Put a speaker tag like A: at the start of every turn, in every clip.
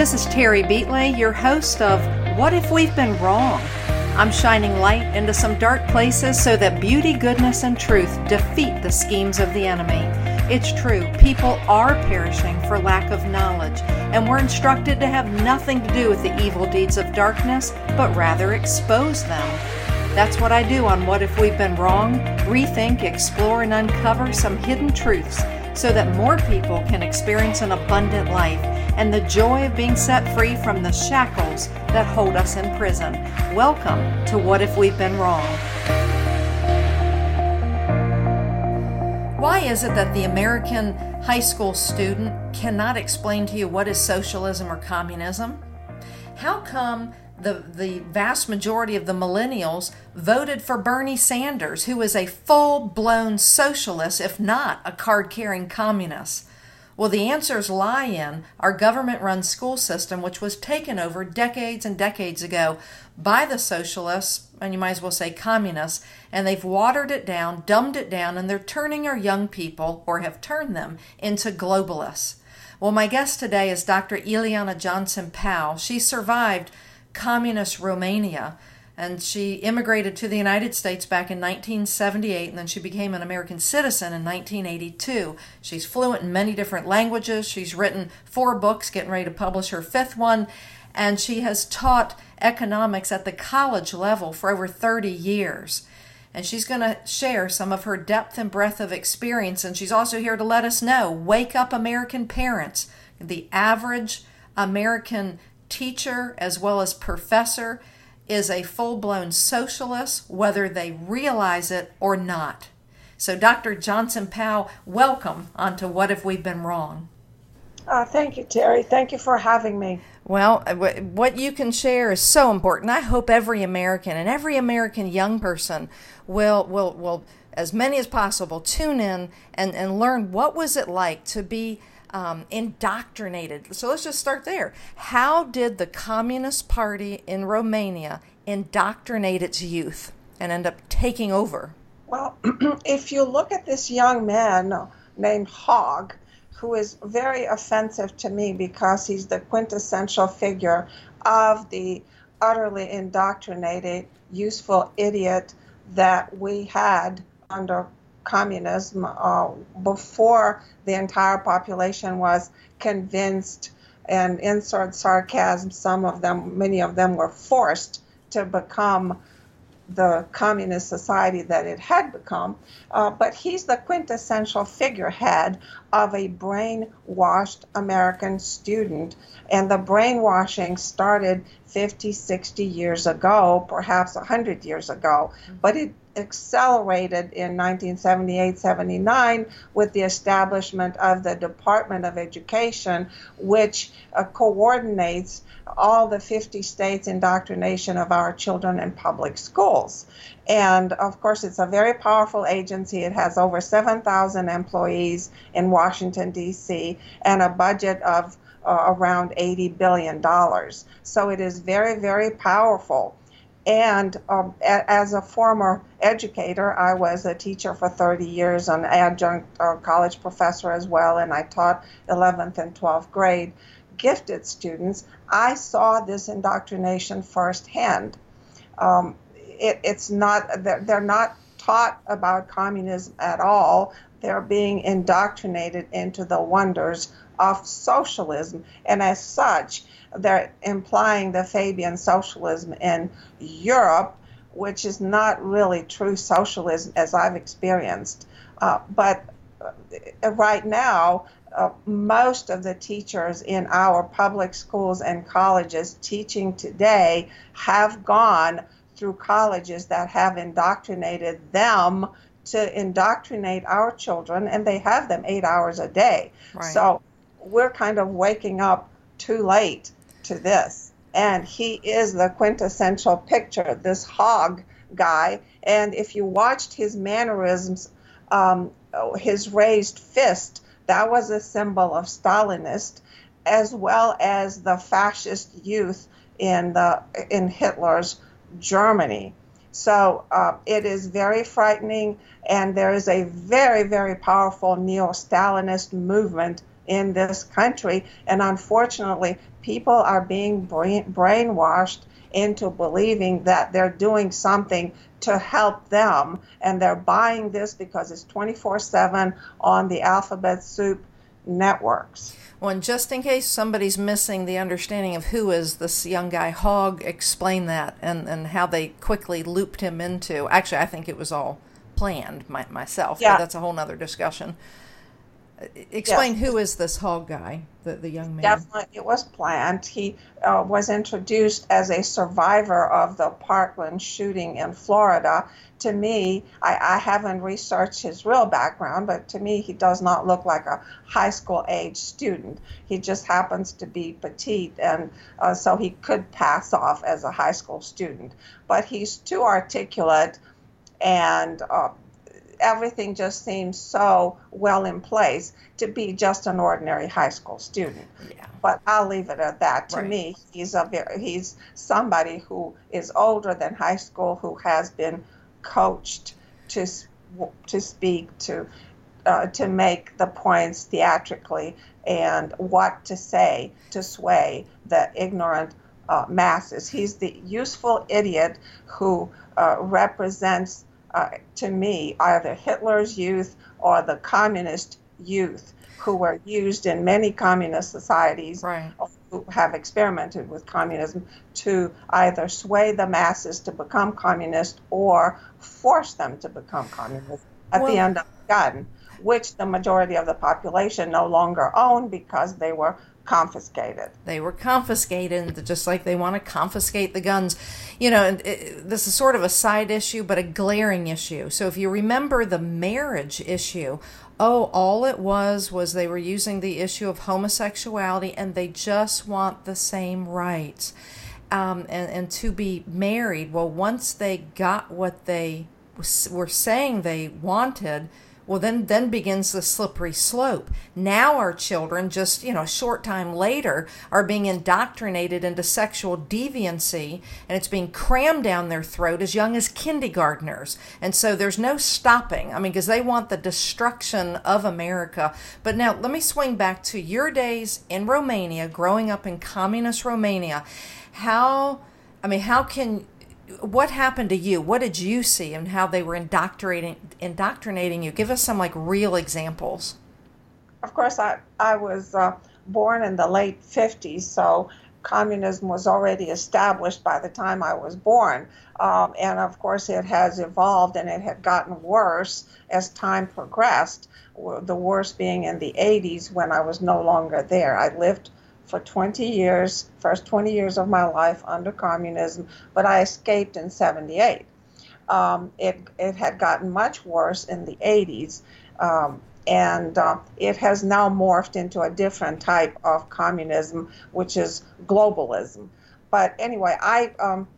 A: This is Terry Beatley, your host of What If We've Been Wrong? I'm shining light into some dark places so that beauty, goodness, and truth defeat the schemes of the enemy. It's true, people are perishing for lack of knowledge, and we're instructed to have nothing to do with the evil deeds of darkness, but rather expose them. That's what I do on What If We've Been Wrong rethink, explore, and uncover some hidden truths so that more people can experience an abundant life and the joy of being set free from the shackles that hold us in prison. Welcome to What If We've Been Wrong. Why is it that the American high school student cannot explain to you what is socialism or communism? How come the, the vast majority of the millennials voted for Bernie Sanders, who is a full blown socialist, if not a card carrying communist? Well, the answers lie in our government run school system, which was taken over decades and decades ago by the socialists, and you might as well say communists, and they've watered it down, dumbed it down, and they're turning our young people, or have turned them, into globalists. Well, my guest today is Dr. Ileana Johnson Paugh. She survived communist Romania and she immigrated to the United States back in 1978 and then she became an American citizen in 1982. She's fluent in many different languages. She's written four books, getting ready to publish her fifth one, and she has taught economics at the college level for over 30 years. And she's going to share some of her depth and breadth of experience. And she's also here to let us know wake up, American parents. The average American teacher as well as professor is a full blown socialist, whether they realize it or not. So, Dr. Johnson Paugh, welcome onto What Have We've Been Wrong?
B: Uh, thank you, Terry. Thank you for having me.
A: Well, uh, what you can share is so important. I hope every American and every American young person will will will as many as possible tune in and, and learn what was it like to be um, indoctrinated. So let's just start there. How did the Communist Party in Romania indoctrinate its youth and end up taking over?
B: Well, if you look at this young man named Hogg, who is very offensive to me because he's the quintessential figure of the utterly indoctrinated, useful idiot that we had under communism uh, before the entire population was convinced and insert sarcasm some of them many of them were forced to become the communist society that it had become, uh, but he's the quintessential figurehead of a brainwashed American student. And the brainwashing started 50, 60 years ago, perhaps 100 years ago, but it accelerated in 1978 79 with the establishment of the Department of Education, which uh, coordinates all the 50 states' indoctrination of our children in public schools. And of course, it's a very powerful agency. It has over 7,000 employees in Washington, D.C., and a budget of uh, around $80 billion. So it is very, very powerful. And um, a- as a former educator, I was a teacher for 30 years, an adjunct uh, college professor as well, and I taught 11th and 12th grade gifted students. I saw this indoctrination firsthand. Um, it, it's not, they're, they're not taught about communism at all. They're being indoctrinated into the wonders of socialism. And as such, they're implying the Fabian socialism in Europe, which is not really true socialism as I've experienced. Uh, but uh, right now, uh, most of the teachers in our public schools and colleges teaching today have gone through colleges that have indoctrinated them to indoctrinate our children, and they have them eight hours a day. Right. So we're kind of waking up too late to this. And he is the quintessential picture, this Hogg guy. And if you watched his mannerisms, um, his raised fist, that was a symbol of Stalinist, as well as the fascist youth in the in Hitler's Germany. So uh, it is very frightening, and there is a very, very powerful neo Stalinist movement in this country. And unfortunately, people are being brain- brainwashed into believing that they're doing something to help them. And they're buying this because it's 24 7 on the alphabet soup networks.
A: Well, and just in case somebody's missing the understanding of who is this young guy, Hogg, explain that and, and how they quickly looped him into. Actually, I think it was all planned my, myself, yeah. but that's a whole nother discussion. Explain who is this Hogg guy, the, the young man?
B: Definitely, it was planned. He uh, was introduced as a survivor of the Parkland shooting in Florida. To me, I, I haven't researched his real background, but to me, he does not look like a high school age student. He just happens to be petite, and uh, so he could pass off as a high school student. But he's too articulate and uh, everything just seems so well in place to be just an ordinary high school student. Yeah. But I'll leave it at that. To right. me, he's a very, he's somebody who is older than high school who has been coached to to speak to uh, to make the points theatrically and what to say to sway the ignorant uh, masses. He's the useful idiot who uh, represents uh, to me, either Hitler's youth or the communist youth who were used in many communist societies
A: right.
B: who have experimented with communism to either sway the masses to become communist or force them to become communist at well, the end of the gun, which the majority of the population no longer own because they were confiscated.
A: They were confiscated, just like they want to confiscate the guns. You know, it, this is sort of a side issue, but a glaring issue. So if you remember the marriage issue, oh, all it was was they were using the issue of homosexuality and they just want the same rights. Um, and, and to be married, well, once they got what they were saying they wanted, well then then begins the slippery slope. Now our children just you know a short time later are being indoctrinated into sexual deviancy and it's being crammed down their throat as young as kindergartners. And so there's no stopping. I mean because they want the destruction of america. But now let me swing back to your days in romania growing up in communist romania. How i mean how can what happened to you? What did you see and how they were indoctrinating indoctrinating you? Give us some like real examples.
B: Of course, I I was uh, born in the late '50s, so communism was already established by the time I was born, um, and of course it has evolved and it had gotten worse as time progressed. The worst being in the '80s when I was no longer there. I lived for 20 years, first 20 years of my life under communism, but I escaped in 78. Um, it, it had gotten much worse in the 80s, um, and uh, it has now morphed into a different type of communism, which is globalism. But anyway, I. Um,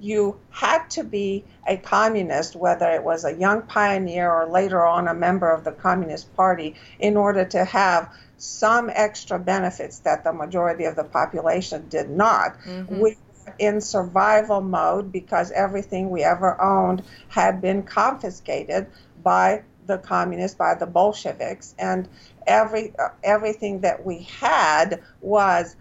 B: you had to be a communist, whether it was a young pioneer or later on a member of the Communist Party, in order to have some extra benefits that the majority of the population did not. Mm-hmm. We were in survival mode because everything we ever owned had been confiscated by the communists, by the Bolsheviks, and every uh, everything that we had was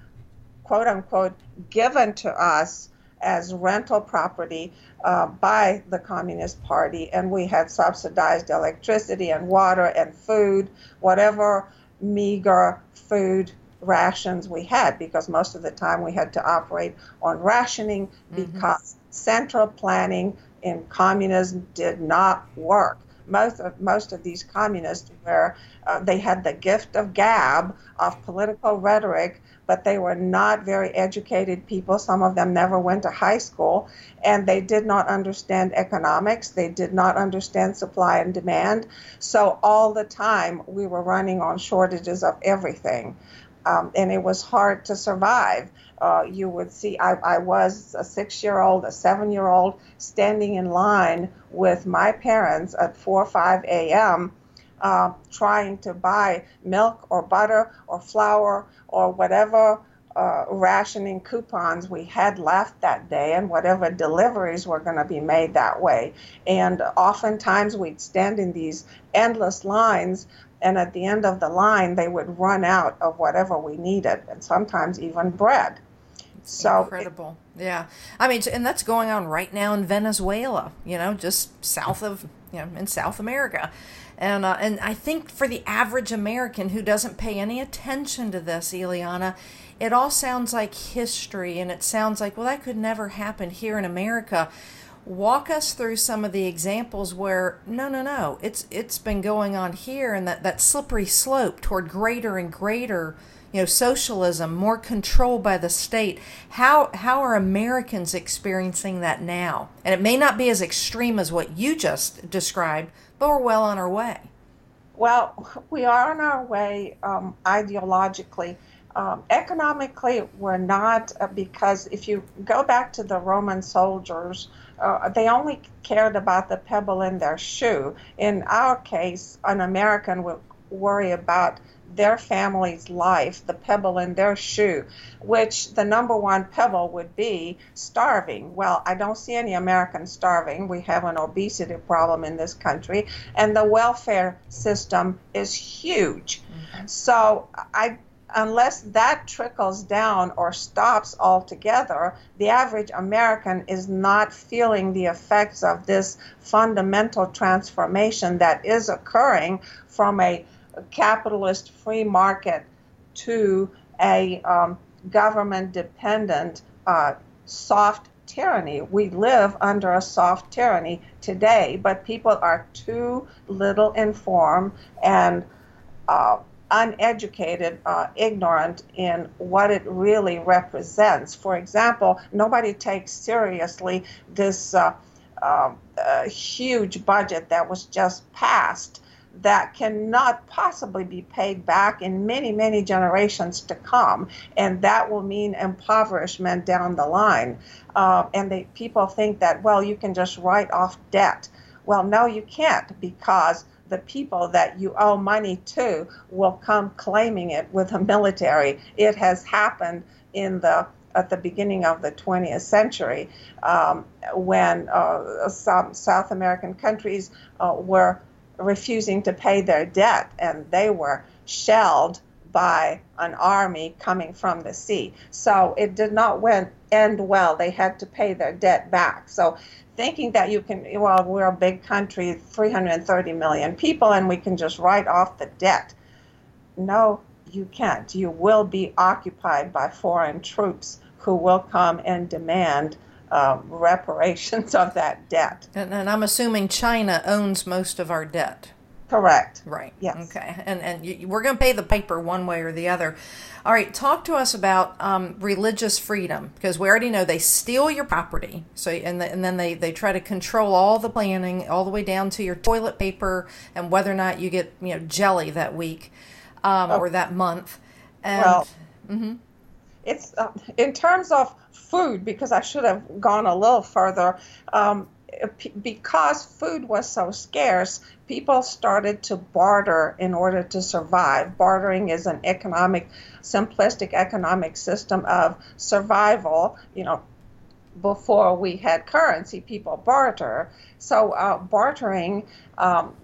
B: quote unquote given to us as rental property uh, by the Communist Party, and we had subsidized electricity and water and food, whatever meager food rations we had because most of the time we had to operate on rationing mm-hmm. because central planning in communism did not work. Most of most of these communists were uh, they had the gift of gab of political rhetoric but they were not very educated people. Some of them never went to high school, and they did not understand economics. They did not understand supply and demand. So all the time we were running on shortages of everything. Um, and it was hard to survive. Uh, you would see, I, I was a six year old, a seven year old, standing in line with my parents at 4 or 5 a.m uh, trying to buy milk or butter or flour or whatever uh, rationing coupons we had left that day and whatever deliveries were going to be made that way. And oftentimes we'd stand in these endless lines and at the end of the line, they would run out of whatever we needed, and sometimes even bread.
A: So incredible, it, yeah. I mean, and that's going on right now in Venezuela. You know, just south of you know in South America. And, uh, and I think for the average American who doesn't pay any attention to this, Ileana, it all sounds like history and it sounds like, well, that could never happen here in America. Walk us through some of the examples where no, no, no, it's it's been going on here, and that, that slippery slope toward greater and greater, you know, socialism, more control by the state. How how are Americans experiencing that now? And it may not be as extreme as what you just described, but we're well on our way.
B: Well, we are on our way um, ideologically. Um, economically, we're not uh, because if you go back to the Roman soldiers, uh, they only cared about the pebble in their shoe. In our case, an American would worry about their family's life, the pebble in their shoe, which the number one pebble would be starving. Well, I don't see any Americans starving. We have an obesity problem in this country, and the welfare system is huge. Mm-hmm. So I unless that trickles down or stops altogether, the average American is not feeling the effects of this fundamental transformation that is occurring from a capitalist free market to a um, government dependent uh, soft tyranny. We live under a soft tyranny today, but people are too little informed and uh, uneducated, uh, ignorant in what it really represents. For example, nobody takes seriously this uh, uh, huge budget that was just passed that cannot possibly be paid back in many, many generations to come. And that will mean impoverishment down the line. Uh, and they, people think that, well, you can just write off debt. Well, no, you can't because the people that you owe money to will come claiming it with the military. It has happened in the at the beginning of the 20th century um, when uh, some South American countries uh, were refusing to pay their debt, and they were shelled by an army coming from the sea. So it did not end well. They had to pay their debt back. So thinking that you can, well, we're a big country, 330 million people, and we can just write off the debt. No, you can't. You will be occupied by foreign troops who will come and demand um, reparations of that debt.
A: And, and, I'm assuming China owns most of our debt.
B: Correct.
A: Right.
B: Yes.
A: Okay. And and you, we're going to pay the piper one way or the other. All right. Talk to us about um, religious freedom because we already know they steal your property. So and the, and then they they try to control all the planning all the way down to your toilet paper and whether or not you get you know jelly that week um, oh. or that month. And,
B: well. Mm-hmm it's uh, in terms of food because I should have gone a little further. Um, because food was so scarce, people started to barter in order to survive. Bartering is an economic, simplistic economic system of survival. You know, before we had currency, people barter. So uh, bartering um,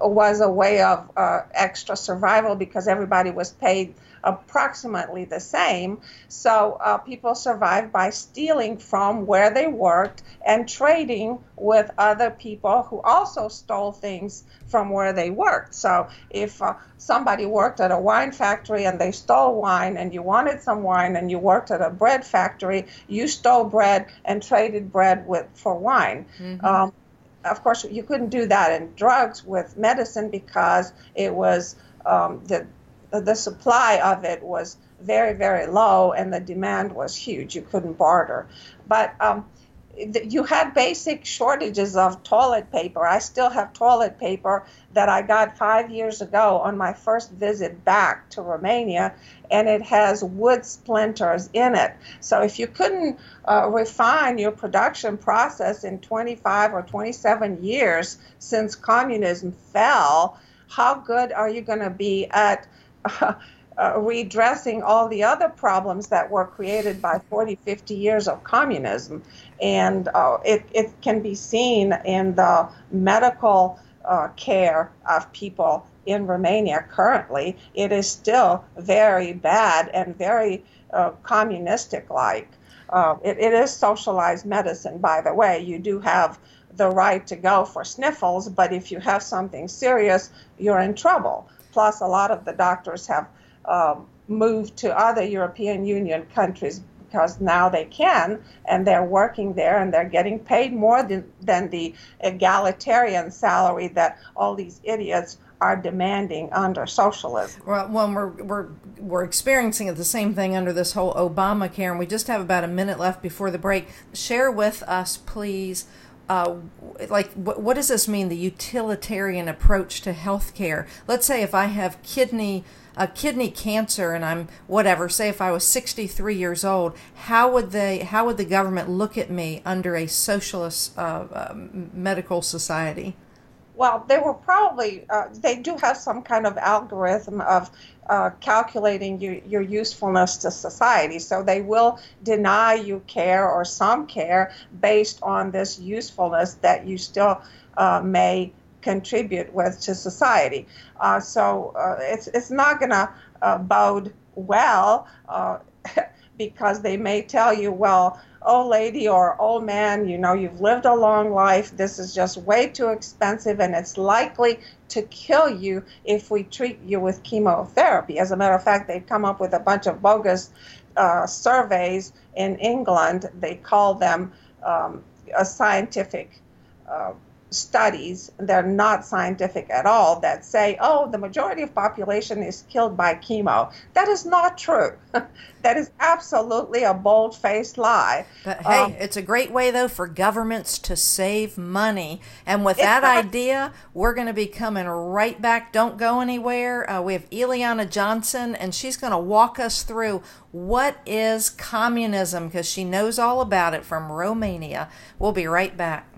B: was a way of uh, extra survival because everybody was paid approximately the same. So uh, people survived by stealing from where they worked and trading with other people who also stole things from where they worked. So if uh, somebody worked at a wine factory and they stole wine and you wanted some wine and you worked at a bread factory, you stole bread and traded bread with for wine. Mm-hmm. Um, of course, you couldn't do that in drugs with medicine because it was um, the the supply of it was very, very low and the demand was huge. You couldn't barter. But um, you had basic shortages of toilet paper. I still have toilet paper that I got five years ago on my first visit back to Romania, and it has wood splinters in it. So if you couldn't uh, refine your production process in 25 or 27 years since communism fell, how good are you going to be at uh, redressing all the other problems that were created by 40, 50 years of communism. And uh, it, it can be seen in the medical uh, care of people in Romania currently, it is still very bad and very uh, communistic like. Uh, it, it is socialized medicine, by the way. You do have the right to go for sniffles, but if you have something serious, you're in trouble. Plus, a lot of the doctors have um, moved to other European Union countries because now they can and they're working there and they're getting paid more than, than the egalitarian salary that all these idiots are demanding under socialism.
A: Well, well we're, we're, we're experiencing the same thing under this whole Obamacare, and we just have about a minute left before the break. Share with us, please. Uh, like what, what does this mean the utilitarian approach to healthcare let's say if i have kidney a kidney cancer and I'm whatever, say if I was 63 years old, how would they how would the government look at me under a socialist uh, uh, medical society?
B: Well, they will probably uh, they do have some kind of algorithm of uh, calculating your, usefulness to society. So they will deny you care or some care based on this usefulness that you still uh, may contribute with to society. Uh, so uh, it's it's not going to uh, bode well because they may tell you, well, old lady or old man, you know, you've lived a long life. This is just way too expensive, and it's likely to kill you if we treat you with chemotherapy. As a matter of fact, they've come up with a bunch of bogus uh, surveys in England. They call them um, a scientific uh, studies they're not scientific at all that say oh the majority of population is killed by chemo. That is not true. That is absolutely a bold-faced lie.
A: But hey um, it's a great way though for governments to save money. And with that idea we're going to be coming right back. Don't go anywhere. Uh, we have Ileana Johnson and she's going to walk us through what is communism because she knows all about it from Romania. We'll be right back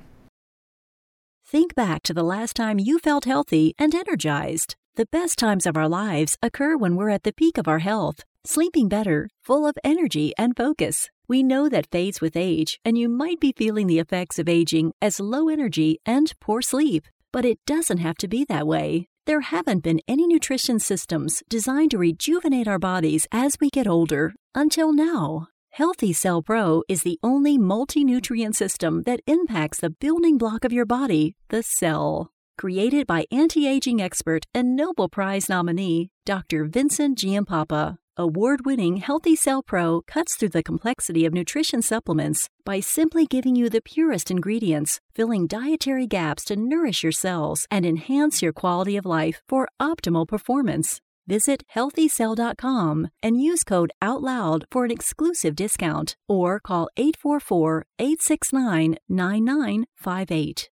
C: Think back to the last time you felt healthy and energized. The best times of our lives occur when we're at the peak of our health, sleeping better, full of energy and focus. We know that fades with age, and you might be feeling the effects of aging as low energy and poor sleep. But it doesn't have to be that way. There haven't been any nutrition systems designed to rejuvenate our bodies as we get older until now. Healthy Cell Pro is the only multi nutrient system that impacts the building block of your body, the cell. Created by anti aging expert and Nobel Prize nominee Dr. Vincent Giampapa, award winning Healthy Cell Pro cuts through the complexity of nutrition supplements by simply giving you the purest ingredients, filling dietary gaps to nourish your cells and enhance your quality of life for optimal performance. Visit healthycell.com and use code OUTLOUD for an exclusive discount or call 844 869 9958.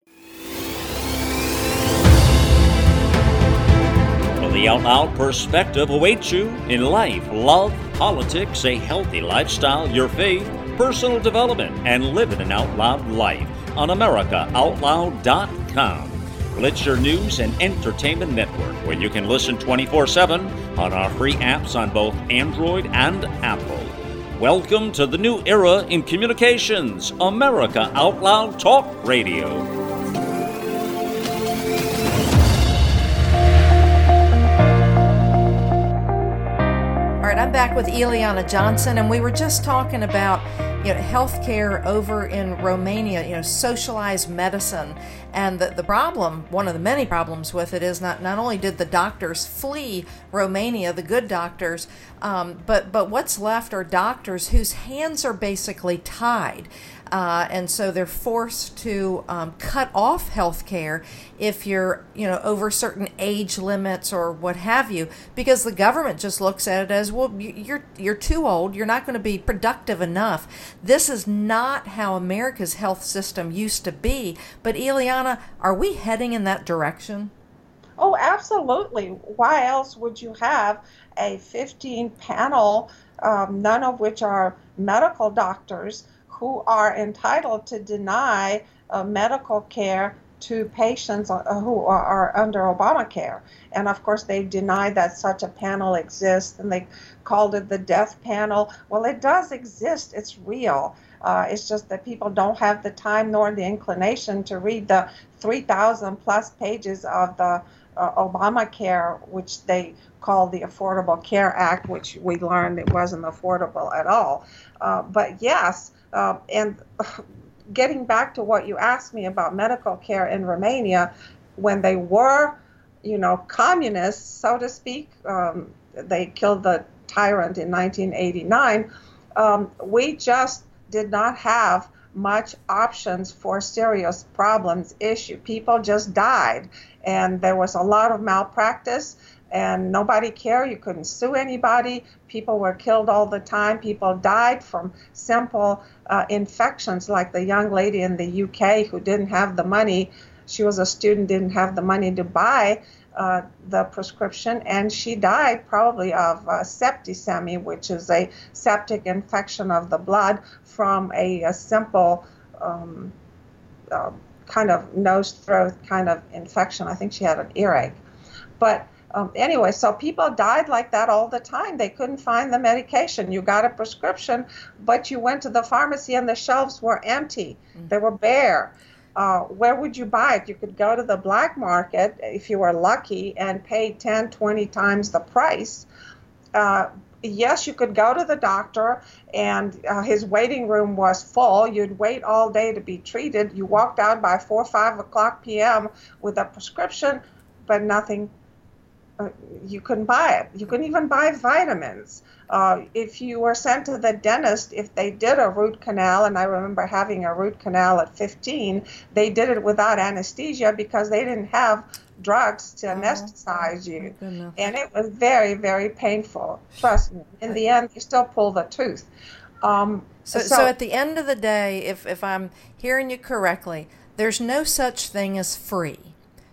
D: The Out Loud perspective awaits you in life, love, politics, a healthy lifestyle, your faith, personal development, and living an out loud life on AmericaOutloud.com. Blitzer News and Entertainment Network, where you can listen 24 7 on our free apps on both Android and Apple. Welcome to the new era in communications, America Out Loud Talk Radio.
A: All right, I'm back with Ileana Johnson, and we were just talking about you know, healthcare over in Romania, you know, socialized medicine. And the, the problem, one of the many problems with it is not, not only did the doctors flee Romania, the good doctors, um, but, but what's left are doctors whose hands are basically tied. Uh, and so they're forced to um, cut off health care if you're you know over certain age limits or what have you because the government just looks at it as well you're you're too old. You're not going to be productive enough. This is not how America's health system used to be. But Ileana are we heading in that direction?
B: Oh, absolutely. Why else would you have a 15 panel, um, none of which are medical doctors, who are entitled to deny uh, medical care to patients uh, who are, under Obamacare. And of course, they denied that such a panel exists and they called it the death panel. Well, it does exist, it's real. Uh, it's just that people don't have the time nor the inclination to read the 3,000 plus pages of the uh, Obamacare, which they call the Affordable Care Act, which we learned it wasn't affordable at all. Uh, but yes, uh, and getting back to what you asked me about medical care in Romania, when they were, you know, communists, so to speak, um, they killed the tyrant in 1989. Um, we just did not have much options for serious problems issue. People just died, and there was a lot of malpractice, and nobody cared. You couldn't sue anybody. People were killed all the time. People died from simple uh, infections, like the young lady in the UK who didn't have the money. She was a student, didn't have the money to buy uh, the prescription, and she died probably of uh, septicemia, which is a septic infection of the blood from a, a simple um, uh, kind of nose throat kind of infection. I think she had an earache. But um, anyway, so people died like that all the time. They couldn't find the medication. You got a prescription, but you went to the pharmacy and the shelves were empty, mm-hmm. they were bare. Uh, where would you buy it? You could go to the black market if you were lucky and pay 10, 20 times the price. Uh, yes, you could go to the doctor and uh, his waiting room was full. You'd wait all day to be treated. You walked out by 4 5 o'clock p.m. with a prescription, but nothing uh, you couldn't buy it. You couldn't even buy vitamins. Uh, if you were sent to the dentist, if they did a root canal, and I remember having a root canal at 15, they did it without anesthesia because they didn't have drugs to oh, anesthetize you. And it was very, very painful. Trust me. In the end, you still pull the tooth.
A: Um, so, so, so at the end of the day, if, if I'm hearing you correctly, there's no such thing as free.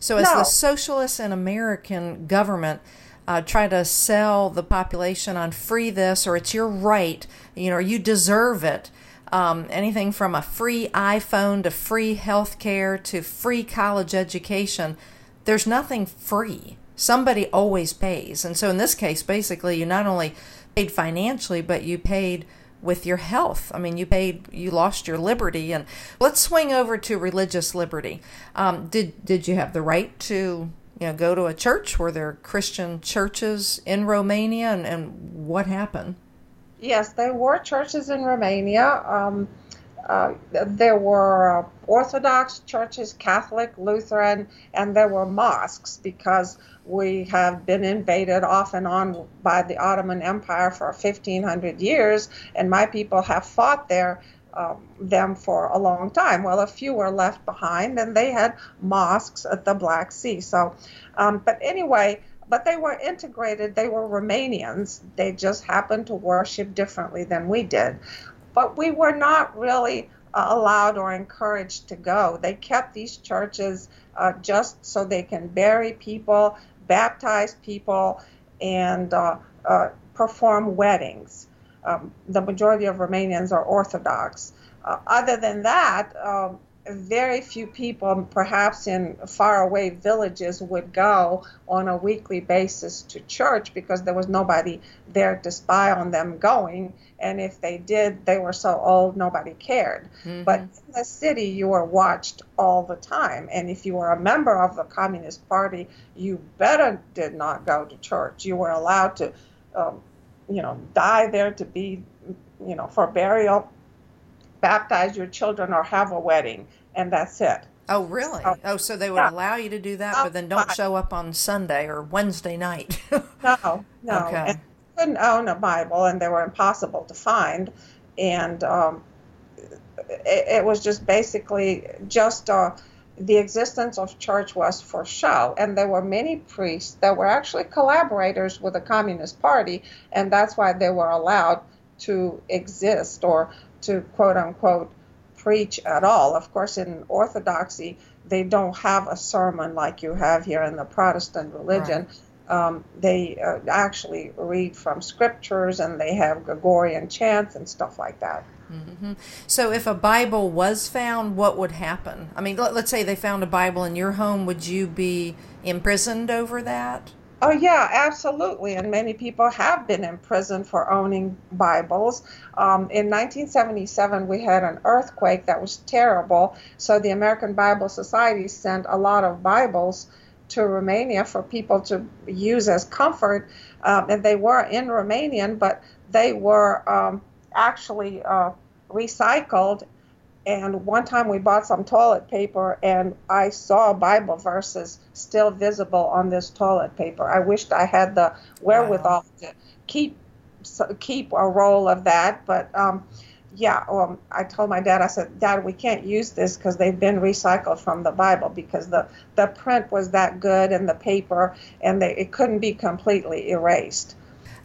A: So, as no. the socialist and American government uh, try to sell the population on free this or it's your right, you know, you deserve it. Um, anything from a free iPhone to free health care to free college education, there's nothing free. Somebody always pays. And so, in this case, basically, you not only paid financially, but you paid with your health. I mean, you paid, you lost your liberty. And let's swing over to religious liberty. Um, did did you have the right to you know go to a church? Were there Christian churches in Romania, and, and what happened?
B: Yes, there were churches in Romania. Um, uh, there were uh, Orthodox churches, Catholic, Lutheran, and there were mosques because we have been invaded off and on by the Ottoman Empire for 1500 years, and my people have fought there. Um, them for a long time. Well, a few were left behind, and they had mosques at the Black Sea. So, um, but anyway, but they were integrated. They were Romanians. They just happened to worship differently than we did. But we were not really uh, allowed or encouraged to go. They kept these churches uh, just so they can bury people, baptize people, and uh, uh perform weddings. Um, the majority of Romanians are Orthodox. Uh, other than that, um, very few people, perhaps in faraway villages, would go on a weekly basis to church because there was nobody there to spy on them going. And if they did, they were so old nobody cared. Mm-hmm. But in the city, you were watched all the time. And if you were a member of the Communist Party, you better did not go to church. You were allowed to, um, you know, die there to be, you know, for burial baptize your children or have a wedding, and that's it.
A: Oh, really? So, oh, so they would yeah. allow you to do that, but then don't show up on Sunday or Wednesday night.
B: no, no. Okay. And couldn't own a Bible, and they were impossible to find, and um, it, it, was just basically just uh, the existence of church was for show, and there were many priests that were actually collaborators with the Communist Party, and that's why they were allowed to exist or to quote unquote preach at all. Of course, in Orthodoxy, they don't have a sermon like you have here in the Protestant religion. Right. Um, they uh, actually read from scriptures and they have Gregorian chants and stuff like that.
A: Mm-hmm. So, if a Bible was found, what would happen? I mean, let, us say they found a Bible in your home, would you be imprisoned over that?
B: Oh, yeah, absolutely. And many people have been imprisoned for owning Bibles. Um, in 1977, we had an earthquake that was terrible. So the American Bible Society sent a lot of Bibles to Romania for people to use as comfort, um, and they were in Romanian, but they were um, actually uh, recycled. And one time we bought some toilet paper, and I saw Bible verses still visible on this toilet paper. I wished I had the wherewithal wow. to keep keep a roll of that, but um, yeah, um, I told my dad, I said, Dad, we can't use this because they've been recycled from the Bible because the, the print was that good and the paper, and they, it couldn't be completely erased.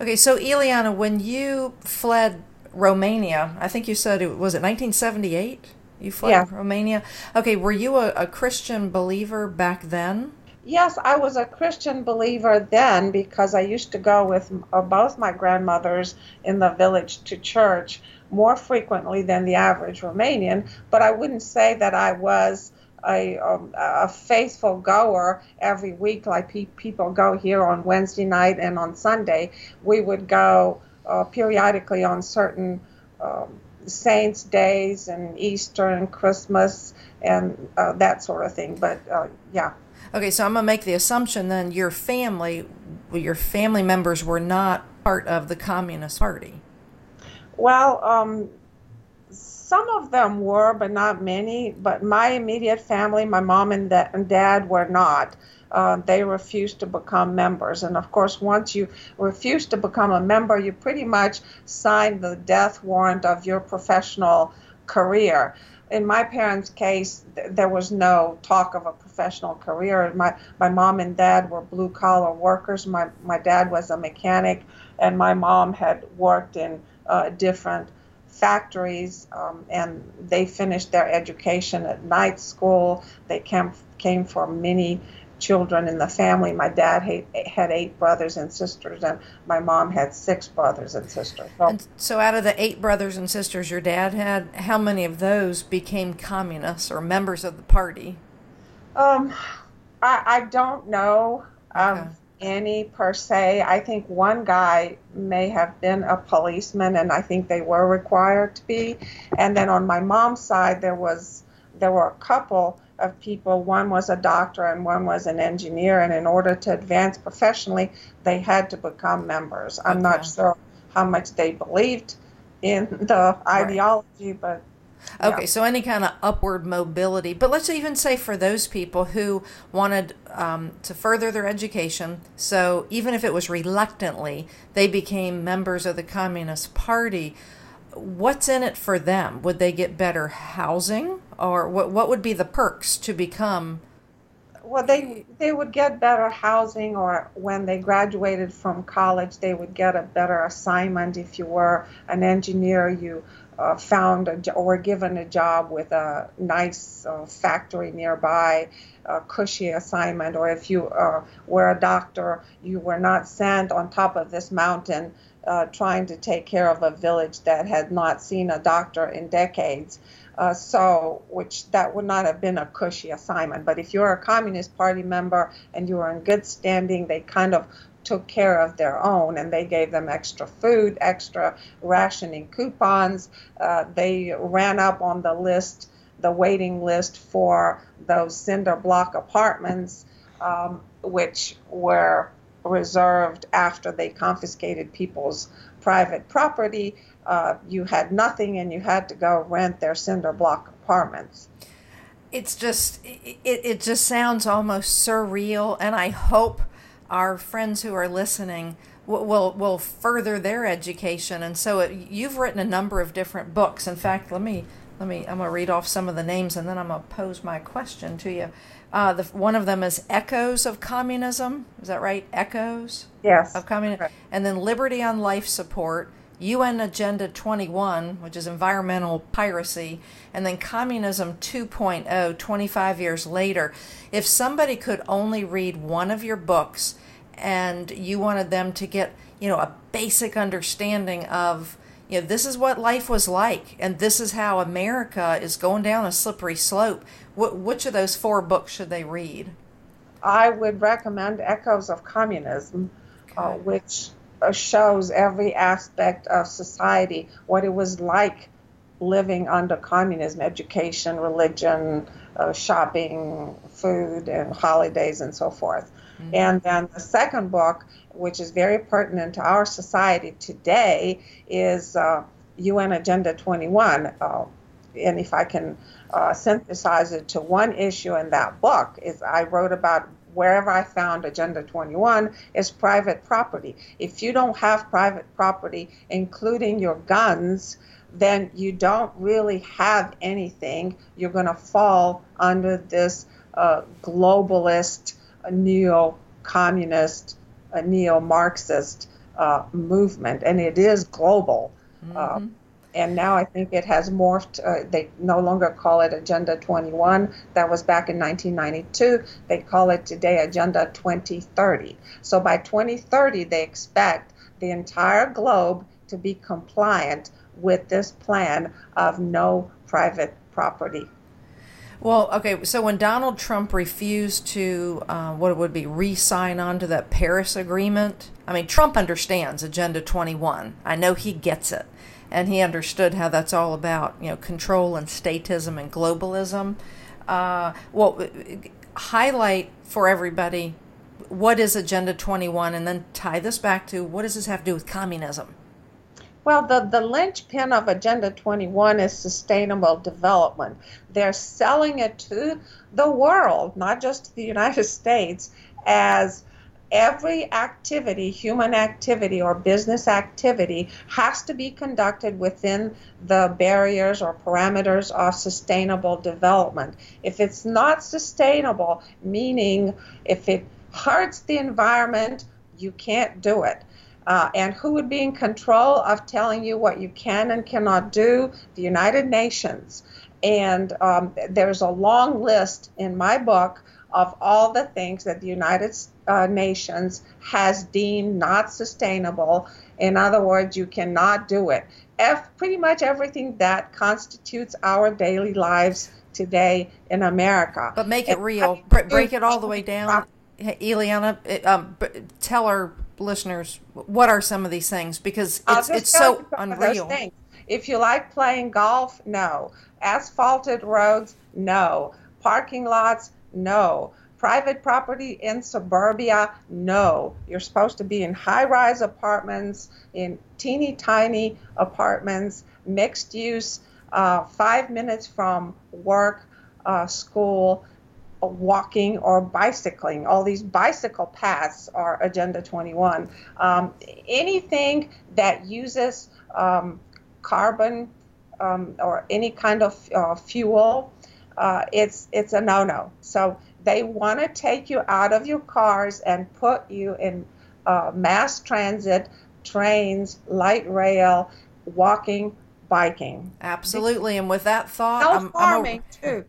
A: Okay, so Ileana, when you fled Romania, I think you said it was it 1978? You fled yeah. Romania. Okay, were you a, a Christian believer back then?
B: Yes, I was a Christian believer then because I used to go with uh, both my grandmothers in the village to church more frequently than the average Romanian, but I wouldn't say that I was a, um, a faithful goer every week like pe- people go here on Wednesday night and on Sunday. We would go uh, periodically on certain um, saints' days and Easter and Christmas and uh, that sort of thing. But uh, yeah.
A: Okay, so I'm gonna make the assumption then your family, your family members were not part of the Communist Party.
B: Well, um, some of them were, but not many. But my immediate family, my mom and, da- and dad, were not. Uh, they refuse to become members. And of course, once you refuse to become a member, you pretty much sign the death warrant of your professional career. In my parents' case, th- there was no talk of a professional career. My my mom and dad were blue collar workers. My my dad was a mechanic, and my mom had worked in uh, different factories, um, and they finished their education at night school. They came came from many children in the family. My dad had, had eight brothers and sisters, and my mom had six brothers and sisters.
A: So, and so, out of the eight brothers and sisters your dad had, how many of those became communists or members of the party?
B: Um, I, I don't know. Um, okay any per se. I think one guy may have been a policeman, and I think they were required to be. And then on my mom's side, there was there were a couple of people. One was a doctor, and one was an engineer. And in order to advance professionally, they had to become members. I'm okay. not sure how much they believed in the right. ideology, but
A: Okay, yeah. so any kind of upward mobility. But let's even say for those people who wanted um, to further their education, so even if it was reluctantly, they became members of the Communist Party. What's in it for them? Would they get better housing, or what? What would be the perks to become?
B: Well, they they would get better housing, or when they graduated from college, they would get a better assignment. If you were an engineer, you uh, found a, or given a job with a nice uh, factory nearby, a cushy assignment, or if you uh, were a doctor, you were not sent on top of this mountain uh, trying to take care of a village that had not seen a doctor in decades. Uh, so, which that would not have been a cushy assignment. But if you're a Communist Party member and you were in good standing, they kind of took care of their own and they gave them extra food, extra rationing coupons. Uh, they ran up on the list, the waiting list for those cinder block apartments, um, which were reserved after they confiscated people's private property. Uh, you had nothing and you had to go rent their cinder block apartments
A: it's just it, it just sounds almost surreal and i hope our friends who are listening will will, will further their education. And so it, you've written a number of different books. In fact, let me let me I'm gonna read off some of the names and then I'm gonna pose my question to you. Uh, the, one of them is Echoes of Communism. Is that right? Echoes.
B: Yes.
A: Of communism, right. and then Liberty on Life Support. UN Agenda 21, which is environmental piracy, and then Communism 2.0, 25 years later. If somebody could only read one of your books and you wanted them to get, you know, a basic understanding of, you know, this is what life was like and this is how America is going down a slippery slope, what, which of those four books should they read?
B: I would recommend Echoes of Communism, uh, okay. uh, which shows every aspect of society, what it was like living under communism education, religion, uh, shopping, food, and holidays, and so forth. Mm-hmm. And then the second book, which is very pertinent to our society today, is uh, UN Agenda 21. Uh, and if I can uh, synthesize it to one issue in that book, is I wrote about wherever I found Agenda 21 is private property. If you don't have private property, including your guns, then you don't really have anything. You're going to fall under this uh, globalist, uh, neo communist, uh, neo Marxist uh, movement, and it is global. Mm-hmm. And now I think it has morphed. Uh, they no longer call it Agenda 21. That was back in 1992. They call it today Agenda 2030. So by 2030, they expect the entire globe to be compliant with this plan of no private property.
A: Well, okay, so when Donald Trump refused to, uh, what it would be, re sign on to that Paris Agreement, I mean, Trump understands Agenda 21. I know he gets it and he understood how that's all about, you know, control and statism and globalism. Uh, well, highlight for everybody what is Agenda 21, and then tie this back to what does this have to do with communism?
B: Well, the, the linchpin of Agenda 21 is sustainable development. They're selling it to the world, not just the United States, as every activity, human activity or business activity, has to be conducted within the barriers or parameters of sustainable development. If it's not sustainable, meaning if it hurts the environment, you can't do it. Uh, and who would be in control of telling you what you can and cannot do? The United Nations. And um, there's a long list in my book of all the things that the United uh, Nations has deemed not sustainable. In other words, you cannot do it. F, pretty much everything that constitutes our daily lives today in America.
A: But make it and real. Break, break it all the way down. Ileana, um, tell our listeners what are some of these things because it's, it's so unreal.
B: If you like playing golf, no. Asphalted roads, no. Parking lots, no. Private property in suburbia, no. You're supposed to be in high rise apartments, in teeny tiny apartments, mixed use, uh, five minutes from work, uh, school, walking or bicycling. All these bicycle paths are Agenda 21. Um, anything that uses um, carbon um, or any kind of uh, fuel uh, it's it's a no-no. So they want to take you out of your cars and put you in uh, mass transit, trains, light rail, walking, biking.
A: Absolutely. And with that thought,
B: no I'm, farming I'm a... too.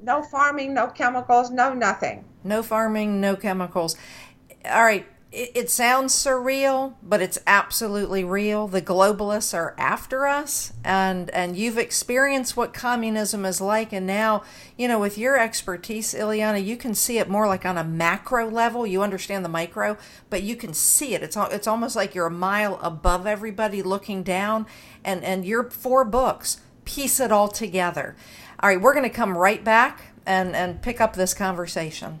B: No farming, no chemicals, no nothing.
A: No farming, no chemicals. All right it, it sounds surreal, but it's absolutely real. The globalists are after us, and and you've experienced what communism is like, and now you know with your expertise, Ileana, you can see it more like on a macro level. You understand the micro, but you can see it. It's it's almost like you're a mile above everybody looking down, and and your four books piece it all together. All right, we're going to come right back and and pick up this conversation.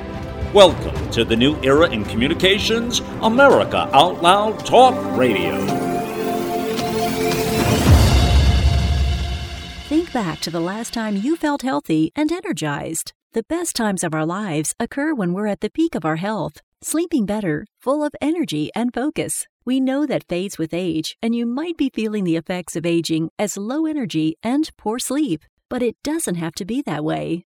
D: Welcome to the new era in communications, America Out Loud Talk Radio.
C: Think back to the last time you felt healthy and energized. The best times of our lives occur when we're at the peak of our health, sleeping better, full of energy and focus. We know that fades with age, and you might be feeling the effects of aging as low energy and poor sleep. But it doesn't have to be that way.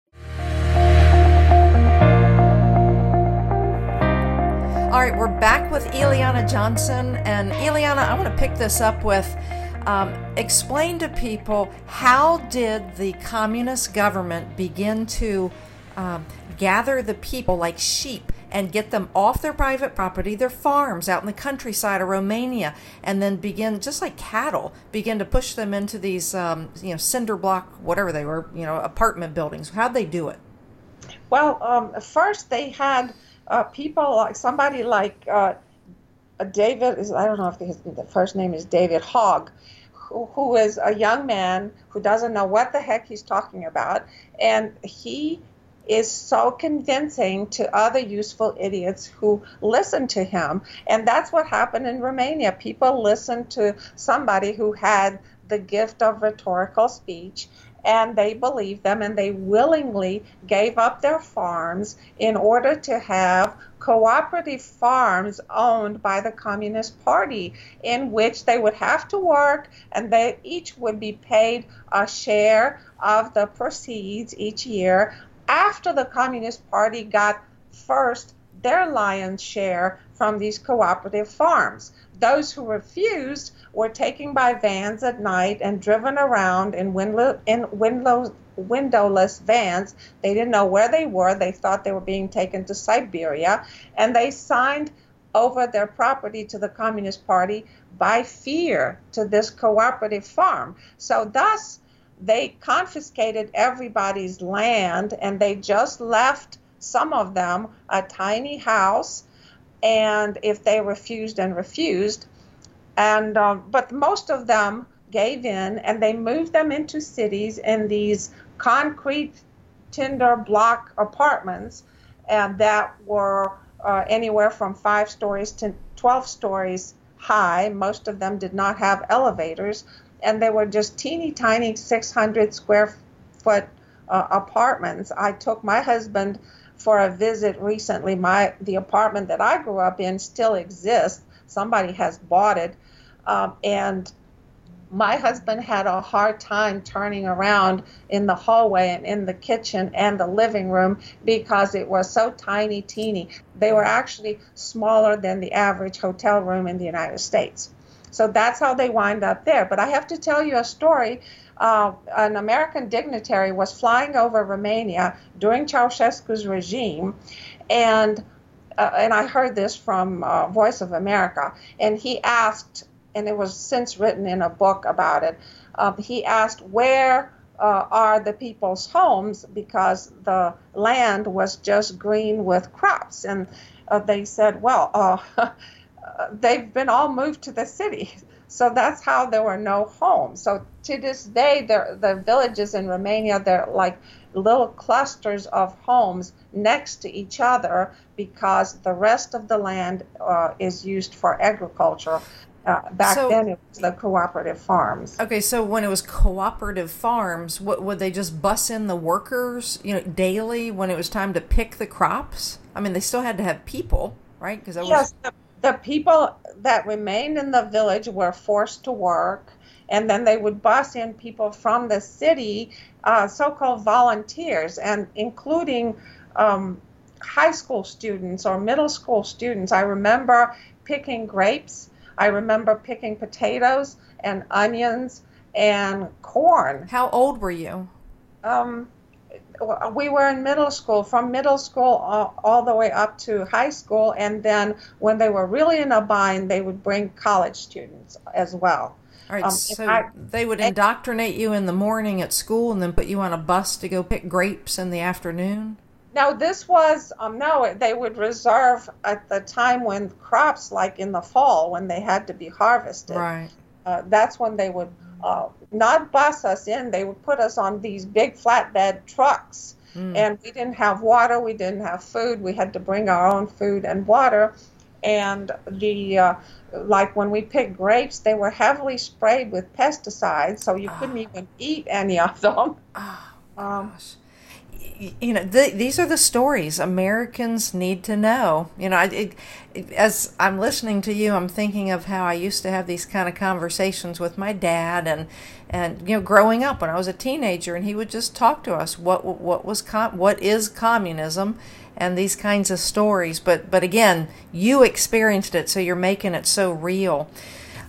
A: All right, we're back with Ileana Johnson. And Ileana, I want to pick this up with um, explain to people how did the communist government begin to um, gather the people like sheep and get them off their private property, their farms out in the countryside of Romania, and then begin, just like cattle, begin to push them into these, um, you know, cinder block, whatever they were, you know, apartment buildings. How'd they do it?
B: Well, um, first they had uh, people like somebody like uh, David is I don't know if his, the first name is David Hogg, who, who is a young man who doesn't know what the heck he's talking about, and he is so convincing to other useful idiots who listen to him. And that's what happened in Romania. People listened to somebody who had the gift of rhetorical speech and they believed them and they willingly gave up their farms in order to have cooperative farms owned by the Communist Party in which they would have to work and they each would be paid a share of the proceeds each year. After the Communist Party got first their lion's share from these cooperative farms. Those who refused were taken by vans at night and driven around in, window, in window, windowless vans. They didn't know where they were. They thought they were being taken to Siberia. And they signed over their property to the Communist Party by fear to this cooperative farm. So, thus, they confiscated everybody's land and they just left some of them a tiny house and if they refused and refused, and um, but most of them gave in and they moved them into cities in these concrete tinder block apartments and that were uh, anywhere from five stories to 12 stories high. Most of them did not have elevators, and they were just teeny tiny 600 square foot uh, apartments. I took my husband for a visit recently. My the apartment that I grew up in still exists. Somebody has bought it, um, and my husband had a hard time turning around in the hallway and in the kitchen and the living room because it was so tiny, teeny. They were actually smaller than the average hotel room in the United States. So that's how they wind up there. But I have to tell you a story uh, an American dignitary was flying over Romania during Ceausescu's regime, and uh, and I heard this from uh, Voice of America, and he asked, and it was since written in a book about it. Um, he asked where uh, are the people's homes because the land was just green with crops, and uh, they said, well, uh, they've been all moved to the city. So that's how there were no homes. So to this day, the villages in Romania, they're like little clusters of homes next to each other because the rest of the land uh, is used for agriculture. Uh, back so, then, it was the cooperative farms.
A: Okay, so when it was cooperative farms, what would they just bus in the workers, you know, daily when it was time to pick the crops? I mean, they still had to have people, right?
B: Because yes, was... the, the people that remained in the village were forced to work, and then they would bus in people from the city, uh, so called volunteers, and including um, high school students or middle school students. I remember picking grapes, I remember picking potatoes and onions and corn.
A: How old were you?
B: Um, we were in middle school, from middle school all, all, the way up to high school, and then when they were really in a bind, they would bring college students as well.
A: All right, um, so I, they would indoctrinate you in the morning at school and then put you on a bus to go pick grapes in the afternoon?
B: No, this was, um, no, they would reserve at the time when crops, like in the fall, when they had to be harvested.
A: Right.
B: Uh, that's when they would uh, not bus us in, they would put us on these big flatbed trucks. Mm. And we didn't have water, we didn't have food, we had to bring our own food and water. And the uh, like when we picked grapes, they were heavily sprayed with pesticides, so you oh. couldn't ah. even eat any of them.
A: Oh, um, gosh you know, the, these are the stories Americans need to know. You know, it, it, as I'm listening to you, I'm thinking of how I used to have these kind of conversations with my dad, and and you know, growing up when I was a teenager, and he would just talk to us what what was com- what is communism, and these kinds of stories. But but again, you experienced it, so you're making it so real.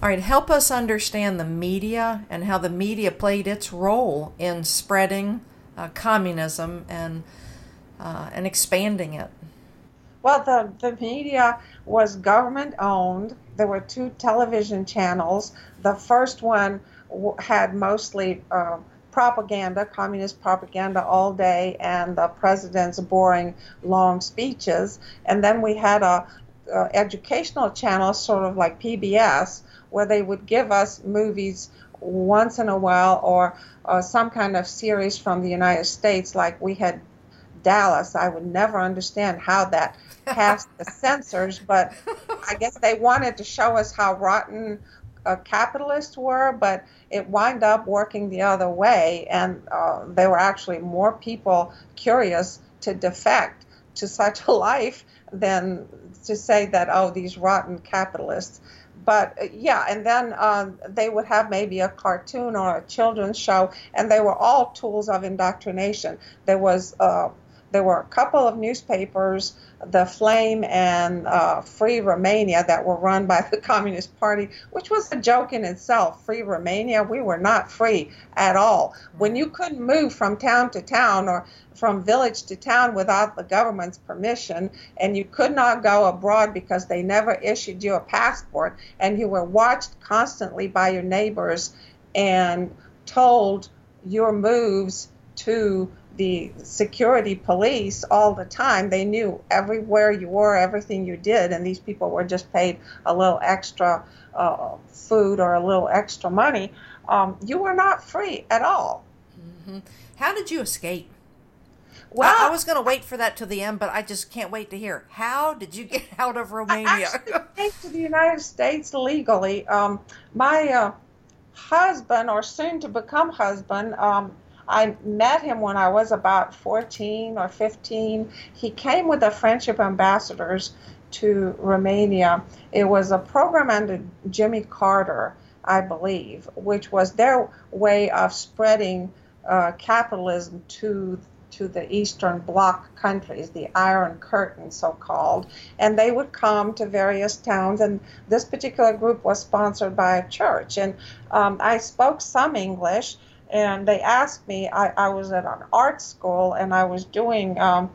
A: All right, help us understand the media and how the media played its role in spreading uh, communism and uh, and expanding it?
B: Well, the, the media was government owned. There were two television channels. The first one had mostly uh, propaganda, communist propaganda all day, and the president's boring long speeches. And then we had a, a educational channel, sort of like PBS, where they would give us movies once in a while or uh, some kind of series from the United States, like we had Dallas. I would never understand how that passed the censors, but I guess they wanted to show us how rotten uh, capitalists were, but it wound up working the other way, and uh, there were actually more people curious to defect to such a life than to say that, oh, these rotten capitalists but uh, yeah, and then uh, they would have maybe a cartoon or a children's show, and they were all tools of indoctrination. There was uh, there were a couple of newspapers, the Flame and uh, Free Romania, that were run by the Communist Party, which was a joke in itself. Free Romania, we were not free at all. When you couldn't move from town to town or from village to town without the government's permission, and you could not go abroad because they never issued you a passport, and you were watched constantly by your neighbors and told your moves to the security police all the time. They knew everywhere you were, everything you did, and these people were just paid a little extra uh, food or a little extra money. Um, you were not free at all.
A: Mm-hmm. How did you escape? Well, I, I was going to wait for that to the end, but I just can't wait to hear. How did you get out of Romania?
B: I came to the United States legally. Um, my uh, husband, or soon to become husband, um, I met him when I was about 14 or 15. He came with the friendship ambassadors to Romania. It was a program under Jimmy Carter, I believe, which was their way of spreading uh, capitalism to to the Eastern Bloc countries, the Iron Curtain, so called, and they would come to various towns. And this particular group was sponsored by a church. And um, I spoke some English, and they asked me. I, I was at an art school and I was doing um,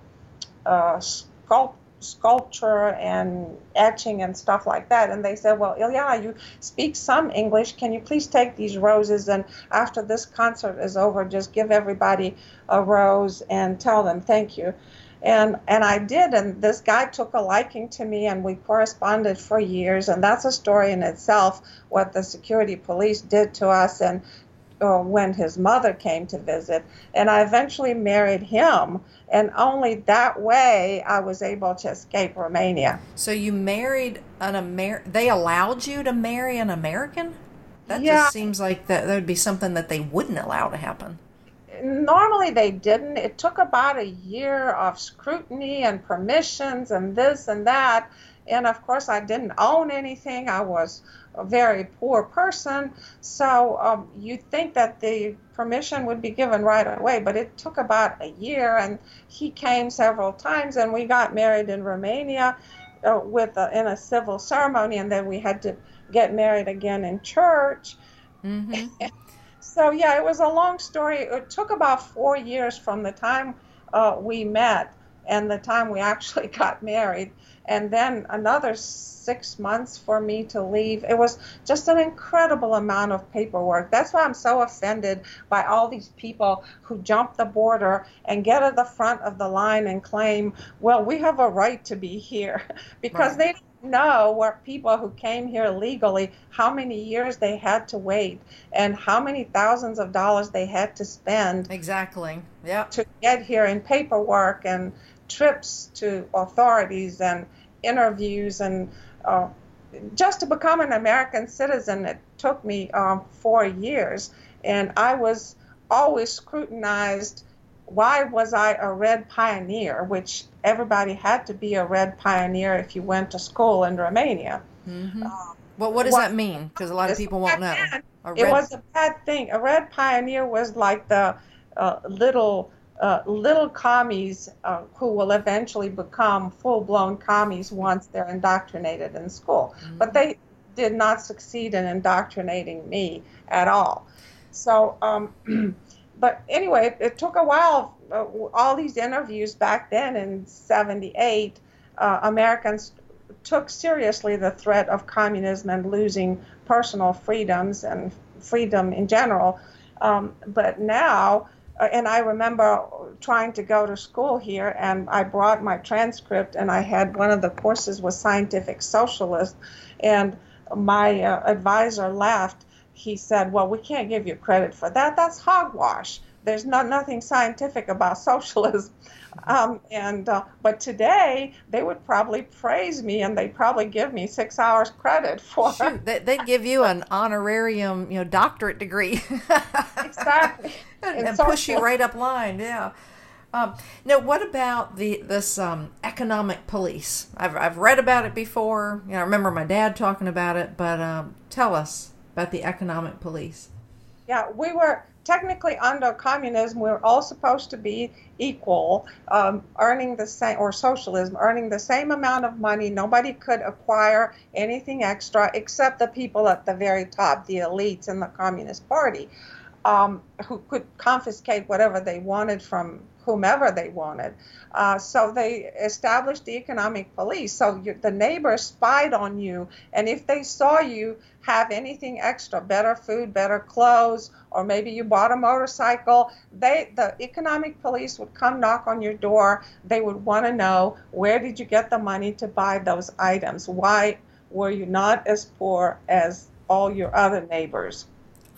B: uh, sculpt, sculpture and etching and stuff like that. And they said, "Well, Ilya, you speak some English. Can you please take these roses and after this concert is over, just give everybody a rose and tell them thank you." and and I did and this guy took a liking to me and we corresponded for years and that's a story in itself what the security police did to us and uh, when his mother came to visit, and I eventually married him. And only that way I was able to escape Romania.
A: So you married an Amer? They allowed you to marry an American? That
B: yeah.
A: just seems like that, that would be something that they wouldn't allow to happen.
B: Normally they didn't. It took about a year of scrutiny and permissions and this and that. And of course, I didn't own anything. I was a very poor person. So um, you'd think that the permission would be given right away, but it took about a year, and he came several times, and we got married in Romania uh, with a, in a civil ceremony, and then we had to get married again in church. Mm-hmm. so yeah, it was a long story. It took about four years from the time uh, we met and the time we actually got married, and then another six months for me to leave. It was just an incredible amount of paperwork. That's why I'm so offended by all these people who jump the border and get at the front of the line and claim, well, we have a right to be here because right. they don't know where people who came here legally, how many years they had to wait and how many thousands of dollars they had to spend.
A: Exactly. Yeah.
B: To get here in paperwork and trips to authorities and interviews and uh, just to become an American citizen, it took me um, four years. And I was always scrutinized why was I a red pioneer, which everybody had to be a red pioneer if you went to school in Romania.
A: Mm-hmm. Um, well, what does what, that mean? Because a lot of people won't know.
B: It was a bad thing. A red pioneer was like the uh, little uh, little commies uh, who will eventually become full-blown commies once they're indoctrinated in school. Mm-hmm. But they did not succeed in indoctrinating me at all. So. Um, but anyway, it took a while. Uh, all these interviews back then in '78, uh, Americans took seriously the threat of communism and losing personal freedoms and freedom in general. Um, but now, and I remember trying to go to school here, and I brought my transcript, and I had one of the courses was scientific socialist, and my uh, advisor laughed he said, "Well, we can't give you credit for that. That's hogwash. There's not nothing scientific about socialism." Um, and uh, but today they would probably praise me and they'd probably give me six hours credit for.
A: Shoot, they'd give you an honorarium, you know, doctorate degree.
B: exactly.
A: and, and push you right up line. Yeah. Um, now, what about the this um, economic police? I've, I've read about it before. You know, I remember my dad talking about it, but um, tell us about the economic police?
B: Yeah, we were technically under communism. we're all supposed to be equal, um, earning the same, or socialism, earning the same amount of money. Nobody could acquire anything extra except the people at the very top, the elites in the Communist Party, um, who could confiscate whatever they wanted from whomever they wanted. Uh, so they established the economic police. So you, the neighbors spied on you, and if they saw you have anything extra, better food, better clothes, or maybe you bought a motorcycle, they the economic police would come knock on your door. They would want to know where did you get the money to buy those items? Why were you not as poor as all your other neighbors?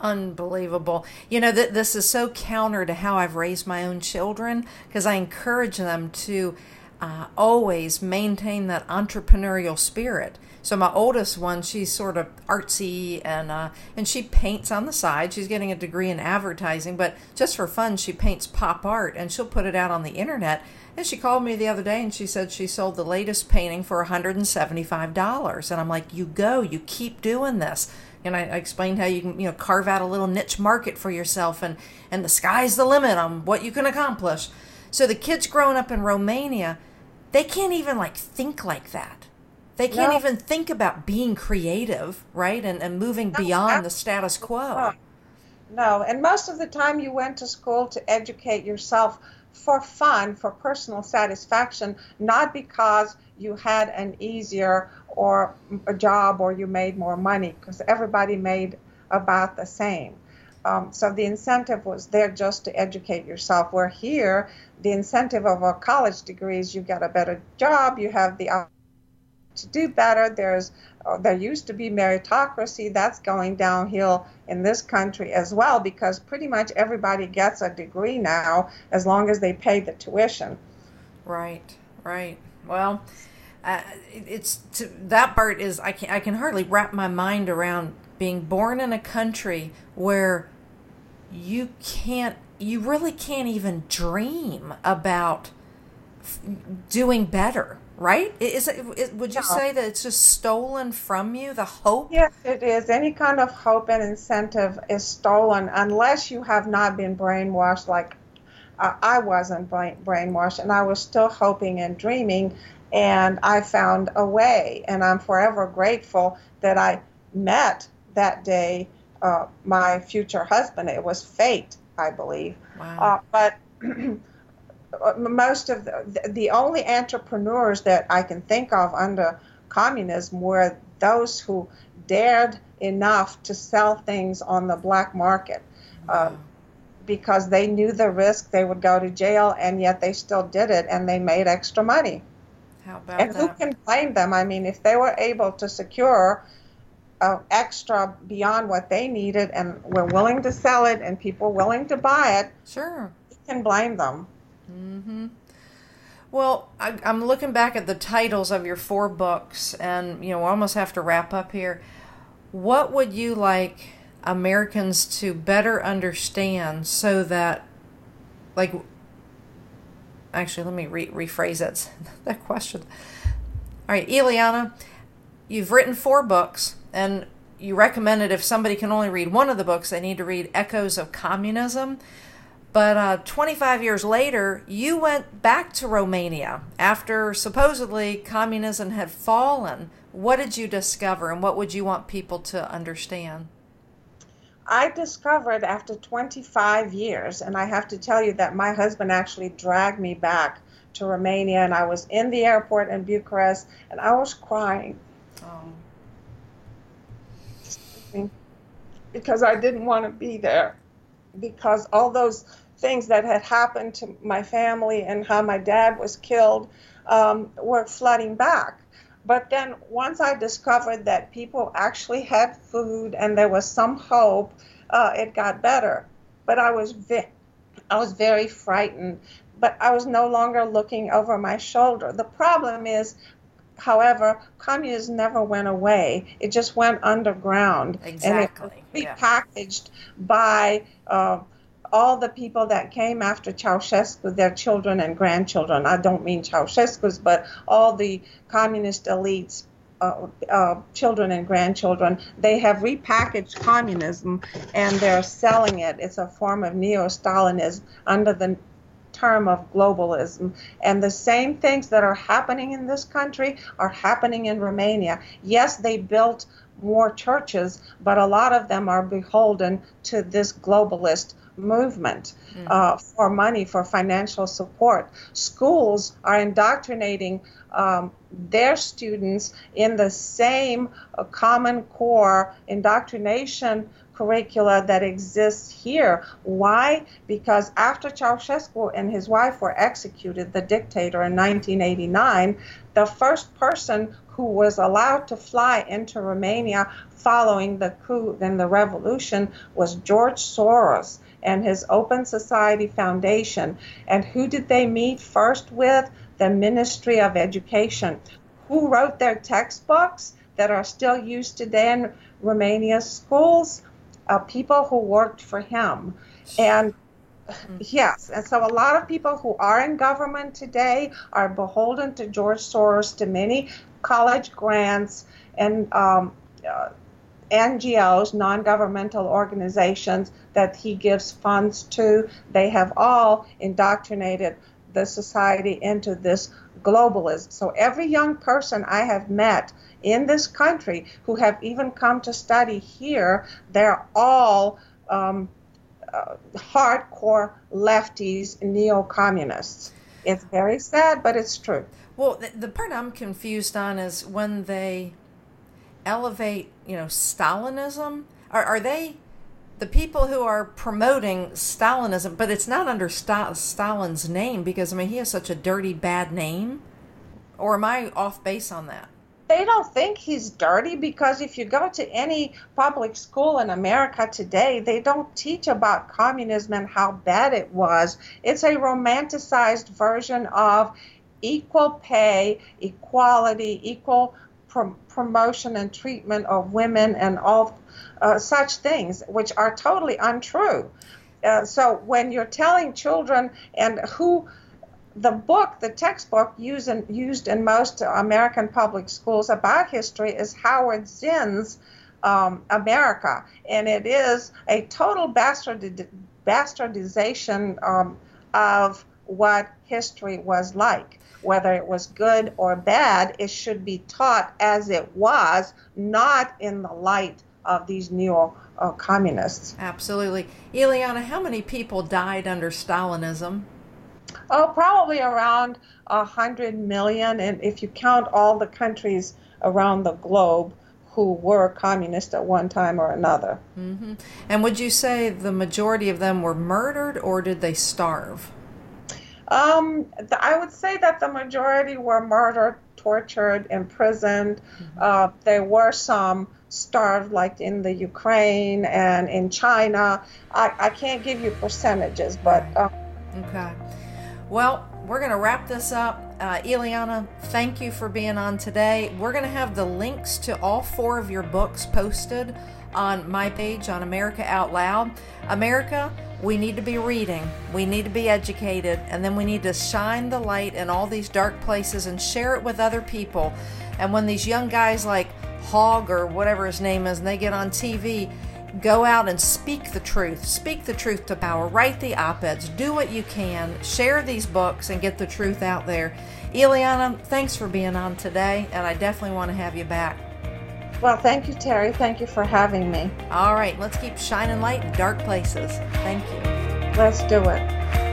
A: unbelievable. You know that this is so counter to how I've raised my own children because I encourage them to uh, always maintain that entrepreneurial spirit. So my oldest one, she's sort of artsy and uh, and she paints on the side. She's getting a degree in advertising, but just for fun, she paints pop art and she'll put it out on the internet. And she called me the other day and she said she sold the latest painting for $175. And I'm like, you go, you keep doing this and I, I, explained how you can you know carve out a little niche market for yourself and and the sky's the limit on what you can accomplish so the kids growing up in romania they can't even like think like that they can't no. even think about being creative right and, and moving no, beyond the status quo
B: no and most of the time you went to school to educate yourself for fun for personal satisfaction not because you had an easier or mm, a job or you made more money because everybody made about the same. Um, so the incentive was there just to educate yourself. Where here, the incentive of a college degree is you get a better job, you have the to do better. There's uh, there used to be meritocracy. That's going downhill in this country as well because pretty much everybody gets a degree now as long as they pay the tuition.
A: Right, right. Well, uh, it's to, that part is I can I can hardly wrap my mind around being born in a country where you can't you really can't even dream about f- doing better right is it is, would you no. say that it's just stolen from you the hope
B: yes it is any kind of hope and incentive is stolen unless you have not been brainwashed like uh, I wasn't brain, brainwashed and I was still hoping and dreaming and I found a way. And I'm forever grateful that I met that day uh, my future husband. It was fate, I believe. Wow. Uh, but most of the, the only entrepreneurs that I can think of under communism were those who dared enough to sell things on the black market. Uh, because they knew the risk they would go to jail and yet they still did it and they made extra money
A: How about
B: and
A: that?
B: who can blame them? I mean, if they were able to secure uh, extra beyond what they needed and were willing to sell it and people willing to buy it,
A: Sure.
B: who can blame them? Mm-hmm.
A: Well, I, I'm looking back at the titles of your four books, and you know, we almost have to wrap up here. What would you like Americans to better understand so that, like, actually, let me re- rephrase that that question. All right, Ileana, you've written four books, and you recommended if somebody can only read one of the books, they need to read Echoes of Communism. But uh, 25 years later, you went back to Romania after supposedly communism had fallen. What did you discover, and what would you want people to understand?
B: I discovered after 25 years, and I have to tell you that my husband actually dragged me back to Romania, and I was in the airport in Bucharest, and I was crying
A: Oh,
B: because I didn't want to be there, because all those things that had happened to my family and how my dad was killed um, were flooding back. But then once I discovered that people actually had food and there was some hope, uh, it got better. But I was I was very frightened. But I was no longer looking over my shoulder. The problem is, however, communism never went away. It just went underground.
A: Exactly,
B: And it was repackaged by uh, all the people that came after Ceausescu, their children and grandchildren. I don't mean Ceausescu's, but all the communist elites. Uh, uh, children and grandchildren, they have repackaged communism and they're selling it. It's a form of neo Stalinism under the term of globalism. And the same things that are happening in this country are happening in Romania. Yes, they built more churches, but a lot of them are beholden to this globalist movement uh, for money, for financial support. Schools are indoctrinating um, their students in the same uh, common core indoctrination curricula that exists here. Why? Because after Ceausescu and his wife were executed, the dictator in 1989, the first person who was allowed to fly into Romania following the coup and the revolution was George Soros and his Open Society Foundation. And who did they meet first with? The Ministry of Education. Who wrote their textbooks that are still used today in Romania's schools? Uh, people who worked for him. And Yes, and so a lot of people who are in government today are beholden to George Soros, to many college grants and um, uh, NGOs, non governmental organizations that he gives funds to. They have all indoctrinated the society into this globalism. So every young person I have met in this country who have even come to study here, they're all. Um, uh, hardcore lefties, neo communists. It's very sad, but it's true.
A: Well, the, the part I'm confused on is when they elevate, you know, Stalinism. Are, are they the people who are promoting Stalinism? But it's not under Sta- Stalin's name because I mean he has such a dirty, bad name. Or am I off base on that?
B: They don't think he's dirty because if you go to any public school in America today, they don't teach about communism and how bad it was. It's a romanticized version of equal pay, equality, equal prom- promotion and treatment of women, and all uh, such things, which are totally untrue. Uh, so when you're telling children and who the book, the textbook used in, used in most American public schools about history is Howard Zinn's um, America, and it is a total bastard, bastardization um, of what history was like. Whether it was good or bad, it should be taught as it was, not in the light of these neo uh, communists.
A: Absolutely. Ileana, how many people died under Stalinism?
B: Oh, probably around a hundred million, and if you count all the countries around the globe who were communist at one time or another.
A: Mm-hmm. And would you say the majority of them were murdered or did they starve?
B: Um, I would say that the majority were murdered, tortured, imprisoned. Mm-hmm. Uh, there were some starved, like in the Ukraine and in China. I, I can't give you percentages, but. Uh,
A: okay. Well, we're going to wrap this up. Uh, Ileana, thank you for being on today. We're going to have the links to all four of your books posted on my page on America Out Loud. America, we need to be reading, we need to be educated, and then we need to shine the light in all these dark places and share it with other people. And when these young guys like Hogg or whatever his name is, and they get on TV, go out and speak the truth. Speak the truth to power. Write the op eds. Do what you can. Share these books and get the truth out there. Ileana, thanks for being on today, and I definitely want to have you back.
B: Well, thank you, Terry. Thank you for having me.
A: All right, let's keep shining light in dark places. Thank you.
B: Let's do it.